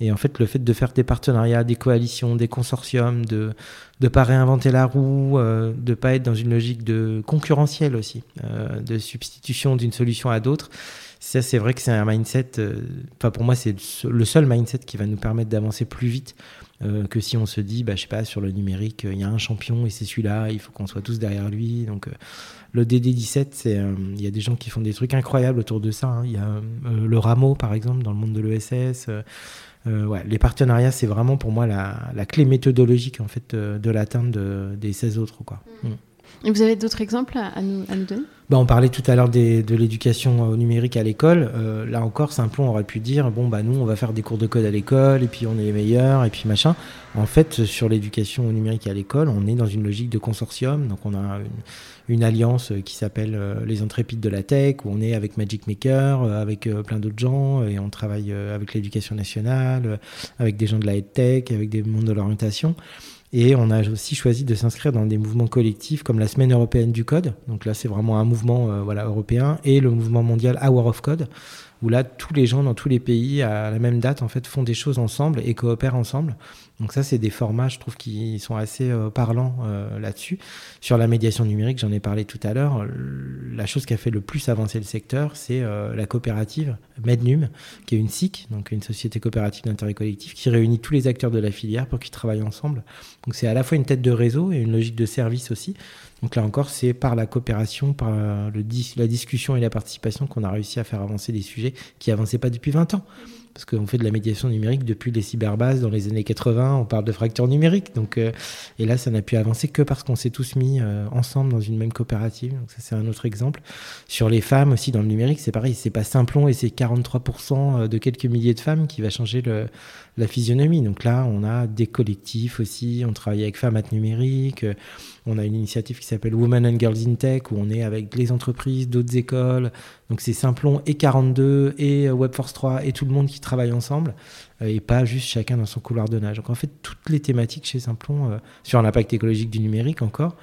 Et en fait, le fait de faire des partenariats, des coalitions, des consortiums, de ne pas réinventer la roue, de ne pas être dans une logique de concurrentielle aussi, de substitution d'une solution à d'autres, ça, c'est vrai que c'est un mindset. Euh, enfin, pour moi, c'est le seul mindset qui va nous permettre d'avancer plus vite euh, que si on se dit, bah, je sais pas, sur le numérique, il y a un champion et c'est celui-là, il faut qu'on soit tous derrière lui. Donc, euh, le DD17, c'est, il y a des gens qui font des trucs incroyables autour de ça. Hein. Il y a le rameau, par exemple, dans le monde de l'ESS. ouais, les partenariats, c'est vraiment pour moi la, clé méthodologique en fait de l'atteinte des 16 autres. Quoi. Mm. Et vous avez d'autres exemples à, nous, donner? Bah, on parlait tout à l'heure de l'éducation au numérique à l'école. Euh, là encore, Simplon aurait pu dire bon, bah, nous, on va faire des cours de code à l'école, et puis on est les meilleurs, et puis machin. En fait, sur l'éducation numérique à l'école, on est dans une logique de consortium. Donc, on a une, alliance qui s'appelle euh, les Intrépides de la Tech, où on est avec Magic Maker, euh, avec plein d'autres gens, et on travaille avec l'éducation nationale, avec des gens de la tech, avec des mondes de l'orientation. Et on a aussi choisi de s'inscrire dans des mouvements collectifs comme la Semaine européenne du code. Donc là, c'est vraiment un mouvement euh, voilà, européen et le mouvement mondial Hour of Code, où là, tous les gens dans tous les pays à la même date en fait font des choses ensemble et coopèrent ensemble. Donc ça, c'est des formats, je trouve, qui sont assez euh, parlants euh, là-dessus. Sur la médiation numérique, j'en ai parlé tout à l'heure. La chose qui a fait le plus avancer le secteur, c'est euh, la coopérative Mednum, qui est une SIC, donc une société coopérative d'intérêt collectif, qui réunit tous les acteurs de la filière pour qu'ils travaillent ensemble. Donc c'est à la fois une tête de réseau et une logique de service aussi. Donc là encore, c'est par la coopération, par le, la discussion et la participation qu'on a réussi à faire avancer des sujets qui avançaient pas depuis 20 ans parce qu'on fait de la médiation numérique depuis les cyberbases dans les années 80, on parle de fracture numérique. Donc, euh, et là, ça n'a pu avancer que parce qu'on s'est tous mis euh, ensemble dans une même coopérative. Donc ça, c'est un autre exemple. Sur les femmes aussi dans le numérique, c'est pareil, c'est pas Simplon et c'est 43% euh, de quelques milliers de femmes qui va changer la physionomie. Donc là, on a des collectifs aussi, on travaille avec Femmes Numérique, on a une initiative qui s'appelle Women and Girls in Tech, où on est avec les entreprises, d'autres écoles. Donc c'est Simplon et 42 et Webforce 3 et tout le monde qui travaille ensemble, euh, et pas juste chacun dans son couloir de nage. Donc en fait, toutes les thématiques chez Simplon, euh, sur l'impact écologique du numérique encore,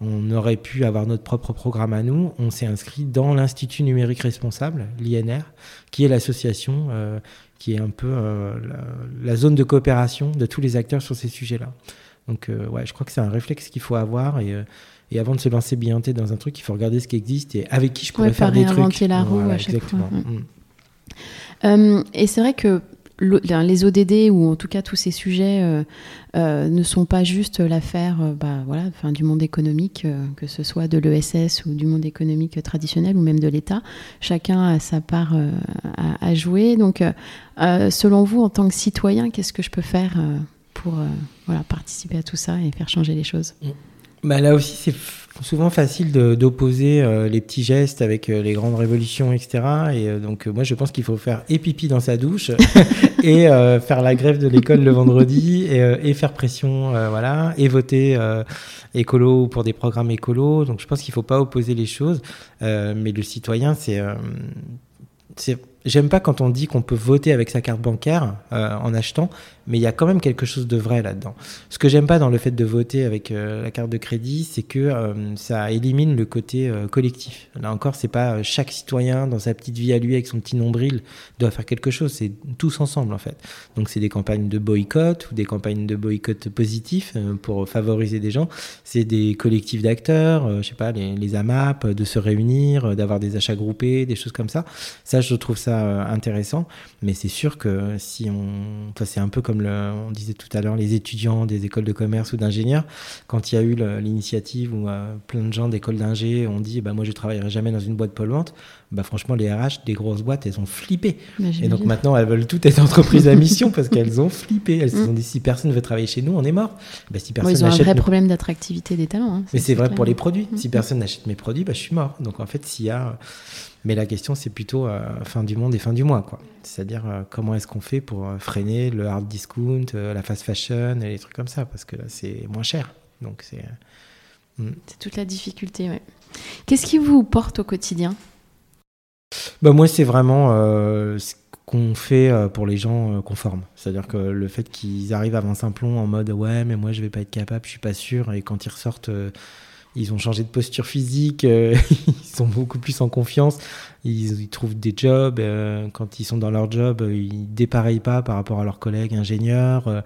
on aurait pu avoir notre propre programme à nous. On s'est inscrit dans l'Institut numérique responsable, l'INR, qui est l'association euh, qui est un peu euh, la, zone de coopération de tous les acteurs sur ces sujets-là. Donc, euh, ouais, je crois que c'est un réflexe qu'il faut avoir et, et, avant de se lancer bienté dans un truc, il faut regarder ce qui existe et avec qui je pourrais faire des trucs. la roue à chaque exactement. fois. Mm. et c'est vrai que les ODD ou en tout cas tous ces sujets euh, euh, ne sont pas juste l'affaire euh, bah, voilà, enfin, du monde économique, que ce soit de l'ESS ou du monde économique traditionnel ou même de l'État. Chacun a sa part à, jouer. Donc, selon vous, en tant que citoyen, qu'est-ce que je peux faire pour voilà, participer à tout ça et faire changer les choses bah, Là aussi, c'est souvent facile d'opposer euh, les petits gestes avec euh, les grandes révolutions, etc. Et euh, donc, moi, je pense qu'il faut faire et pipi dans sa douche [LAUGHS] et faire la grève de l'école le vendredi et, faire pression, voilà, et voter écolo pour des programmes écolos. Donc, je pense qu'il ne faut pas opposer les choses. mais le citoyen, c'est J'aime pas quand on dit qu'on peut voter avec sa carte bancaire en achetant, mais il y a quand même quelque chose de vrai là-dedans. Ce que j'aime pas dans le fait de voter avec euh, la carte de crédit, c'est que euh, ça élimine le côté euh, collectif. Là encore, c'est pas chaque citoyen dans sa petite vie à lui avec son petit nombril doit faire quelque chose, c'est tous ensemble en fait. Donc c'est des campagnes de boycott ou des campagnes de boycott positifs pour favoriser des gens. C'est des collectifs d'acteurs, je sais pas, les, les, AMAP, de se réunir, d'avoir des achats groupés, des choses comme ça. Ça, je trouve ça intéressant. Mais c'est sûr que si on, enfin, c'est un peu comme on disait tout à l'heure, les étudiants des écoles de commerce ou d'ingénieurs, quand il y a eu l'initiative où euh, plein de gens d'écoles d'ingé ont dit bah, Moi, je ne travaillerai jamais dans une boîte polluante, bah, franchement, les RH des grosses boîtes, elles ont flippé. et donc maintenant, elles veulent toutes être entreprises à mission parce qu'elles ont flippé. Elles se sont mm. dit Si personne ne veut travailler chez nous, on est mort. Bah, si personne ils ont un vrai problème d'attractivité des talents. Hein, Mais c'est vrai pour les produits. Mm. Si personne n'achète mes produits, bah, je suis mort. Donc en fait, s'il y a mais la question, c'est plutôt euh, fin du monde et fin du mois. quoi. C'est-à-dire euh, comment est-ce qu'on fait pour euh, freiner le hard discount, la fast fashion et les trucs comme ça, parce que là, c'est moins cher. Donc c'est. Hmm. C'est toute la difficulté, ouais. Qu'est-ce qui vous porte au quotidien? Bah, Moi, c'est vraiment ce qu'on fait pour les gens conformes. C'est-à-dire que le fait qu'ils arrivent avant Simplon en mode ouais, mais moi je vais pas être capable, je suis pas sûr, et quand ils ressortent ils ont changé de posture physique, euh, [LAUGHS] ils sont beaucoup plus en confiance, ils, trouvent des jobs, euh, quand ils sont dans leur job, euh, ils dépareillent pas par rapport à leurs collègues ingénieurs,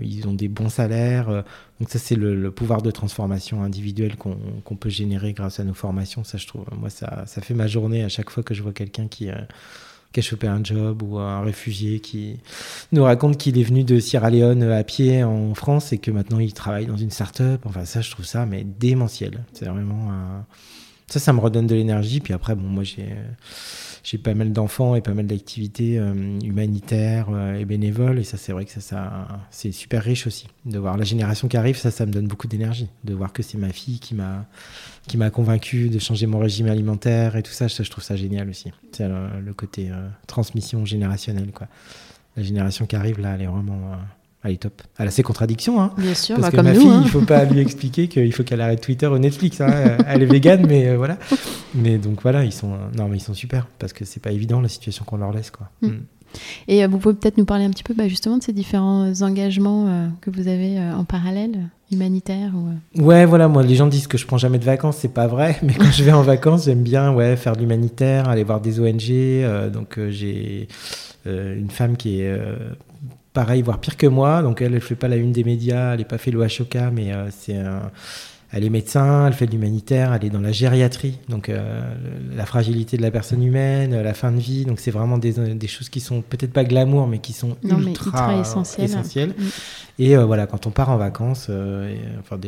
ils ont des bons salaires. donc ça, c'est le, pouvoir de transformation individuelle qu'on peut générer grâce à nos formations. Ça, je trouve, moi, ça fait ma journée à chaque fois que je vois quelqu'un qui qui a chopé un job ou un réfugié qui nous raconte qu'il est venu de Sierra Leone à pied en France et que maintenant il travaille dans une start-up. Enfin, ça, je trouve ça mais démentiel. C'est vraiment ça, ça me redonne de l'énergie. Puis après, bon, moi, j'ai j'ai pas mal d'enfants et pas mal d'activités humanitaires et bénévoles. Et ça, c'est vrai que ça, c'est super riche aussi de voir la génération qui arrive. Ça, ça me donne beaucoup d'énergie de voir que c'est ma fille qui m'a qui m'a convaincu de changer mon régime alimentaire et tout ça. je trouve ça génial aussi. C'est le, côté transmission générationnelle, quoi. La génération qui arrive là, elle est vraiment elle est top. Elle a ses contradictions. Hein, Bien sûr, parce bah, que comme ma nous, fille, hein. il faut pas lui expliquer [LAUGHS] qu'il faut qu'elle arrête Twitter ou Netflix. hein. Elle est végane, mais euh, voilà. Mais donc voilà, ils sont, non, mais ils sont super parce que c'est pas évident la situation qu'on leur laisse, quoi. Mm. Mm. Et euh, vous pouvez peut-être nous parler un petit peu bah, justement de ces différents engagements euh, que vous avez euh, en parallèle, humanitaires ou, euh, Ouais, voilà, moi, les gens disent que je prends jamais de vacances, c'est pas vrai, mais quand je vais en vacances, j'aime bien ouais, faire de l'humanitaire, aller voir des ONG. euh, donc, euh, j'ai euh, une femme qui est euh, pareil, voire pire que moi. Donc, elle, elle fait pas la une des médias, elle n'est pas fait l'OHOK, mais euh, c'est un. Elle est médecin, elle fait de l'humanitaire, elle est dans la gériatrie, donc euh, la fragilité de la personne humaine, la fin de vie. Donc c'est vraiment des, des choses qui sont peut-être pas glamour, mais qui sont Non, ultra, ultra essentielles. essentielles. Mm. Et euh, voilà, quand on part en vacances, euh, enfin,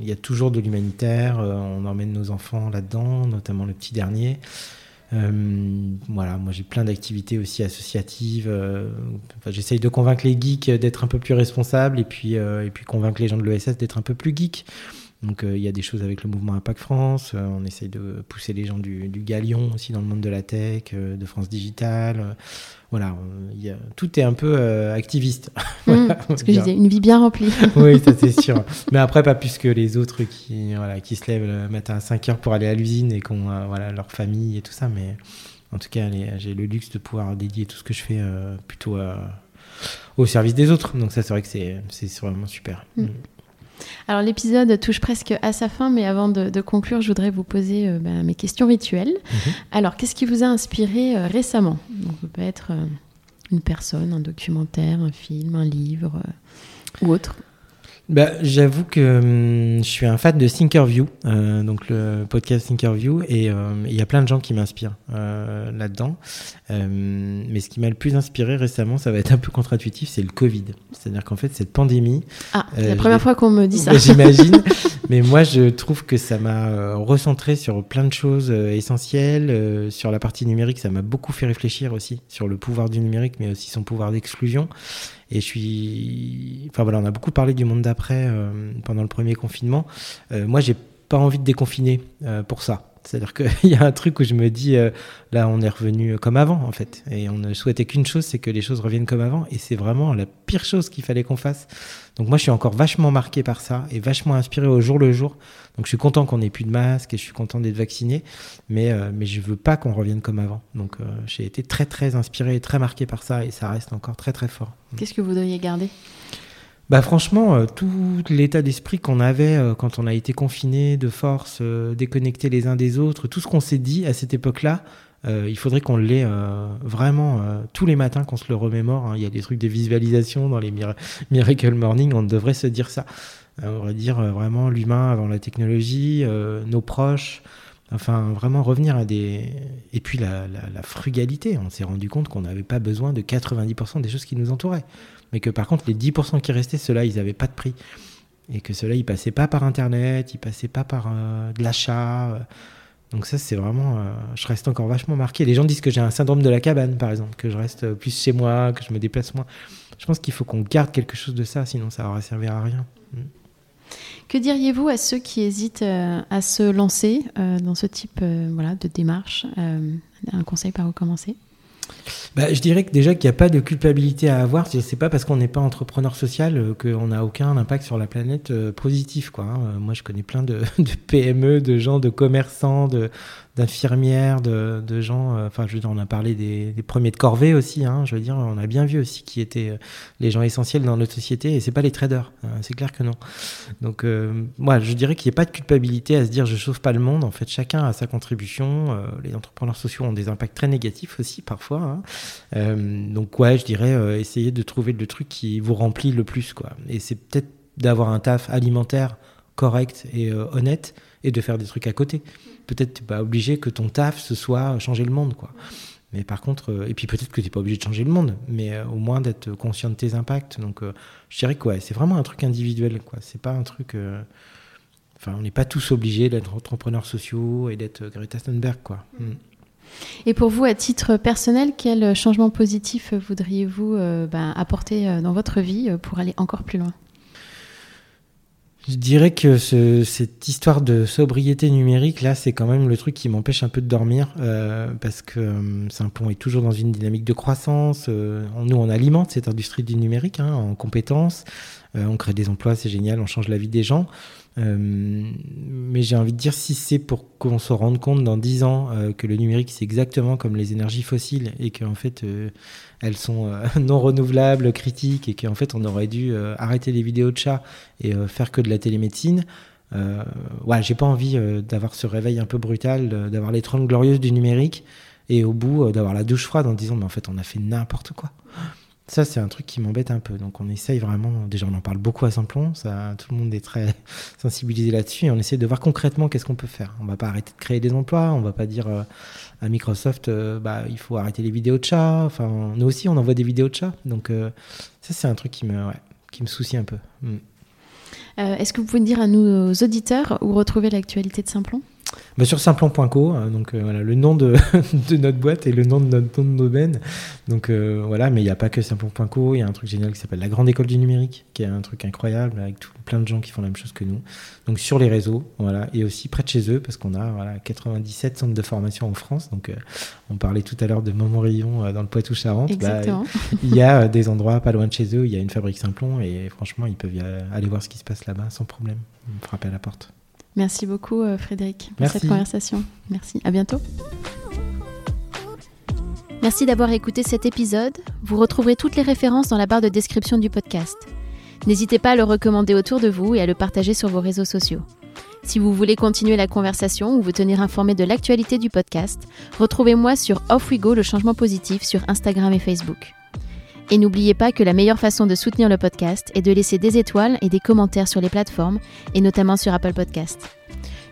il y a toujours de l'humanitaire. on emmène nos enfants là-dedans, notamment le petit dernier. Euh, voilà, moi j'ai plein d'activités aussi associatives. euh, enfin, J'essaye de convaincre les geeks d'être un peu plus responsables et puis, euh, et puis convaincre les gens de l'ESS d'être un peu plus geeks. Donc euh, il y a des choses avec le mouvement Impact France. euh, on essaye de pousser les gens du, du Galion aussi dans le monde de la tech, de France Digital. Voilà, il y a, tout est un peu euh, activiste. [LAUGHS] Mm, Voilà, on ce que je disais, une vie bien remplie. [LAUGHS] oui, ça c'est sûr. [LAUGHS] Mais après, pas plus que les autres qui, voilà, qui se lèvent le matin à 5 heures pour aller à l'usine et qui ont euh, voilà, leur famille et tout ça. Mais en tout cas, les- j'ai le luxe de pouvoir dédier tout ce que je fais euh, plutôt au service des autres. Donc ça, c'est vrai que c'est c'est vraiment super. Mm. Alors l'épisode touche presque à sa fin, mais avant de, de conclure, je voudrais vous poser euh, ben, mes questions rituelles. Mhm. Alors, qu'est-ce qui vous a inspiré euh, récemment? Donc, Ça peut être euh, une personne, un documentaire, un film, un livre ou autre. Bah, J'avoue que hum, je suis un fan de Thinkerview, euh, donc le podcast Thinkerview, et euh, il y a plein de gens qui m'inspirent euh, là-dedans. Euh, mais ce qui m'a le plus inspiré récemment, ça va être un peu contre-intuitif, c'est le Covid. C'est-à-dire qu'en fait, cette pandémie, Ah, c'est Euh, la première fois qu'on me dit ça. bah, j'imagine, [LAUGHS] mais moi je trouve que ça m'a recentré sur plein de choses essentielles. Sur la partie numérique, ça m'a beaucoup fait réfléchir aussi sur le pouvoir du numérique, mais aussi son pouvoir d'exclusion. Et je suis. Enfin voilà, on a beaucoup parlé du monde d'après euh, pendant le premier confinement. Euh, moi, j'ai pas envie de déconfiner euh, pour ça. C'est-à-dire qu'il [LAUGHS] y a un truc où je me dis, euh, là, on est revenu comme avant, en fait. Et on ne souhaitait qu'une chose, c'est que les choses reviennent comme avant. Et c'est vraiment la pire chose qu'il fallait qu'on fasse. Donc moi, je suis encore vachement marqué par ça et vachement inspiré au jour le jour. Donc je suis content qu'on ait plus de masques et je suis content d'être vacciné. Mais, euh, mais veux pas qu'on revienne comme avant. Donc euh, j'ai été très, très inspiré et très marqué par ça. Et ça reste encore très, très fort. Qu'est-ce que vous devriez garder? Bah franchement, euh, tout l'état d'esprit qu'on avait euh, quand on a été confinés de force, euh, déconnectés les uns des autres, tout ce qu'on s'est dit à cette époque-là, il faudrait qu'on l'ait vraiment tous les matins, qu'on se le remémore. hein. Il y a des trucs de visualisation dans les Mir- [LAUGHS] Miracle Morning, on devrait se dire ça. On devrait dire vraiment l'humain avant la technologie, nos proches. Enfin, vraiment revenir à des... Et puis la, la- la frugalité, on s'est rendu compte qu'on n'avait pas besoin de 90% des choses qui nous entouraient mais que par contre les 10% qui restaient, ceux-là, ils n'avaient pas de prix. Et que ceux-là, ils passaient pas par Internet, ils passaient pas par euh, de l'achat. euh. Donc ça, c'est vraiment... euh, je reste encore vachement marqué. Les gens disent que j'ai un syndrome de la cabane, par exemple, que je reste plus chez moi, que je me déplace moins. Je pense qu'il faut qu'on garde quelque chose de ça, sinon ça aura servi à rien. Que diriez-vous à ceux qui hésitent à se lancer dans ce type voilà, de démarche Un conseil par où commencer? Bah, je dirais que déjà qu'il n'y a pas de culpabilité à avoir. C'est pas parce qu'on n'est pas entrepreneur social euh, qu'on n'a aucun impact sur la planète euh, positif. Hein. Euh, Moi, je connais plein de, [LAUGHS] de PME, de gens, de commerçants, de- d'infirmières, de, de gens. euh, Enfin, je veux dire, on a parlé des, des premiers de corvée aussi. hein. je veux dire, on a bien vu aussi qui étaient euh, les gens essentiels dans notre société. Et c'est pas les traders. hein, c'est clair que non. Donc, euh, moi, je dirais qu'il n'y a pas de culpabilité à se dire je sauve pas le monde. En fait, chacun a sa contribution. Euh, les entrepreneurs sociaux ont des impacts très négatifs aussi parfois. hein. Donc ouais, je dirais essayer de trouver le truc qui vous remplit le plus quoi. Et c'est peut-être d'avoir un taf alimentaire correct et honnête et de faire des trucs à côté. Peut-être t'es pas obligé que ton taf ce soit changer le monde quoi. Mais par contre, euh, et puis peut-être que tu n'es pas obligé de changer le monde, mais euh, au moins d'être conscient de tes impacts. Donc euh, je dirais que ouais, c'est vraiment un truc individuel quoi. C'est pas un truc. Enfin, on n'est pas tous obligés d'être entrepreneurs sociaux et d'être Greta Thunberg quoi. Mm. Et pour vous, à titre personnel, quel changement positif voudriez-vous euh, ben, apporter dans votre vie pour aller encore plus loin? Je dirais que cette histoire de sobriété numérique, là, c'est quand même le truc qui m'empêche un peu de dormir, parce que Saint-Pont est toujours dans une dynamique de croissance. nous, on alimente cette industrie du numérique hein, en compétences, on crée des emplois, c'est génial, on change la vie des gens. Euh, mais j'ai envie de dire, si c'est pour qu'on se rende compte dans 10 ans euh, que le numérique, c'est exactement comme les énergies fossiles et qu'en fait, euh, elles sont [LAUGHS] non renouvelables, critiques, et qu'en fait, on aurait dû arrêter les vidéos de chats et faire que de la télémédecine, ouais, j'ai pas envie d'avoir ce réveil un peu brutal, d'avoir les 30 glorieuses du numérique et au bout d'avoir la douche froide en disant, mais en fait, on a fait n'importe quoi. Ça, c'est un truc qui m'embête un peu. Donc, on essaye vraiment. Déjà, on en parle beaucoup à Saint-Plon. Tout le monde est très [LAUGHS] sensibilisé là-dessus. Et on essaie de voir concrètement qu'est-ce qu'on peut faire. On va pas arrêter de créer des emplois. On va pas dire euh, à Microsoft, euh, bah, il faut arrêter les vidéos de chat. Enfin, nous aussi, on envoie des vidéos de chat. Donc, euh, ça, c'est un truc qui me, qui me soucie un peu. Mm. Est-ce que vous pouvez dire à nos auditeurs où retrouver l'actualité de Saint-Plon? Bah, sur simplon.co, hein, donc euh, voilà, le nom de, [LAUGHS] de, notre boîte et le nom de notre nom de domaine. Donc euh, voilà, mais il n'y a pas que simplon.co, il y a un truc génial qui s'appelle la Grande École du Numérique, qui est un truc incroyable avec tout, plein de gens qui font la même chose que nous. Donc sur les réseaux, voilà, et aussi près de chez eux, parce qu'on a voilà, 97 centres de formation en France. Donc euh, on parlait tout à l'heure de Montmorillon dans le Poitou-Charentes. Bah, il y a des endroits pas loin de chez eux, il y a une fabrique Simplon, et franchement, ils peuvent aller voir ce qui se passe là-bas sans problème, frapper à la porte. Merci beaucoup euh, Frédéric pour cette conversation. Merci, à bientôt. Merci d'avoir écouté cet épisode. Vous retrouverez toutes les références dans la barre de description du podcast. N'hésitez pas à le recommander autour de vous et à le partager sur vos réseaux sociaux. Si vous voulez continuer la conversation ou vous tenir informé de l'actualité du podcast, retrouvez-moi sur Off We Go le changement positif sur Instagram et Facebook. Et n'oubliez pas que la meilleure façon de soutenir le podcast est de laisser des étoiles et des commentaires sur les plateformes, et notamment sur Apple Podcast.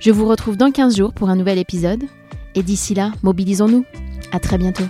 Je vous retrouve dans 15 jours pour un nouvel épisode, et d'ici là, mobilisons-nous. À très bientôt.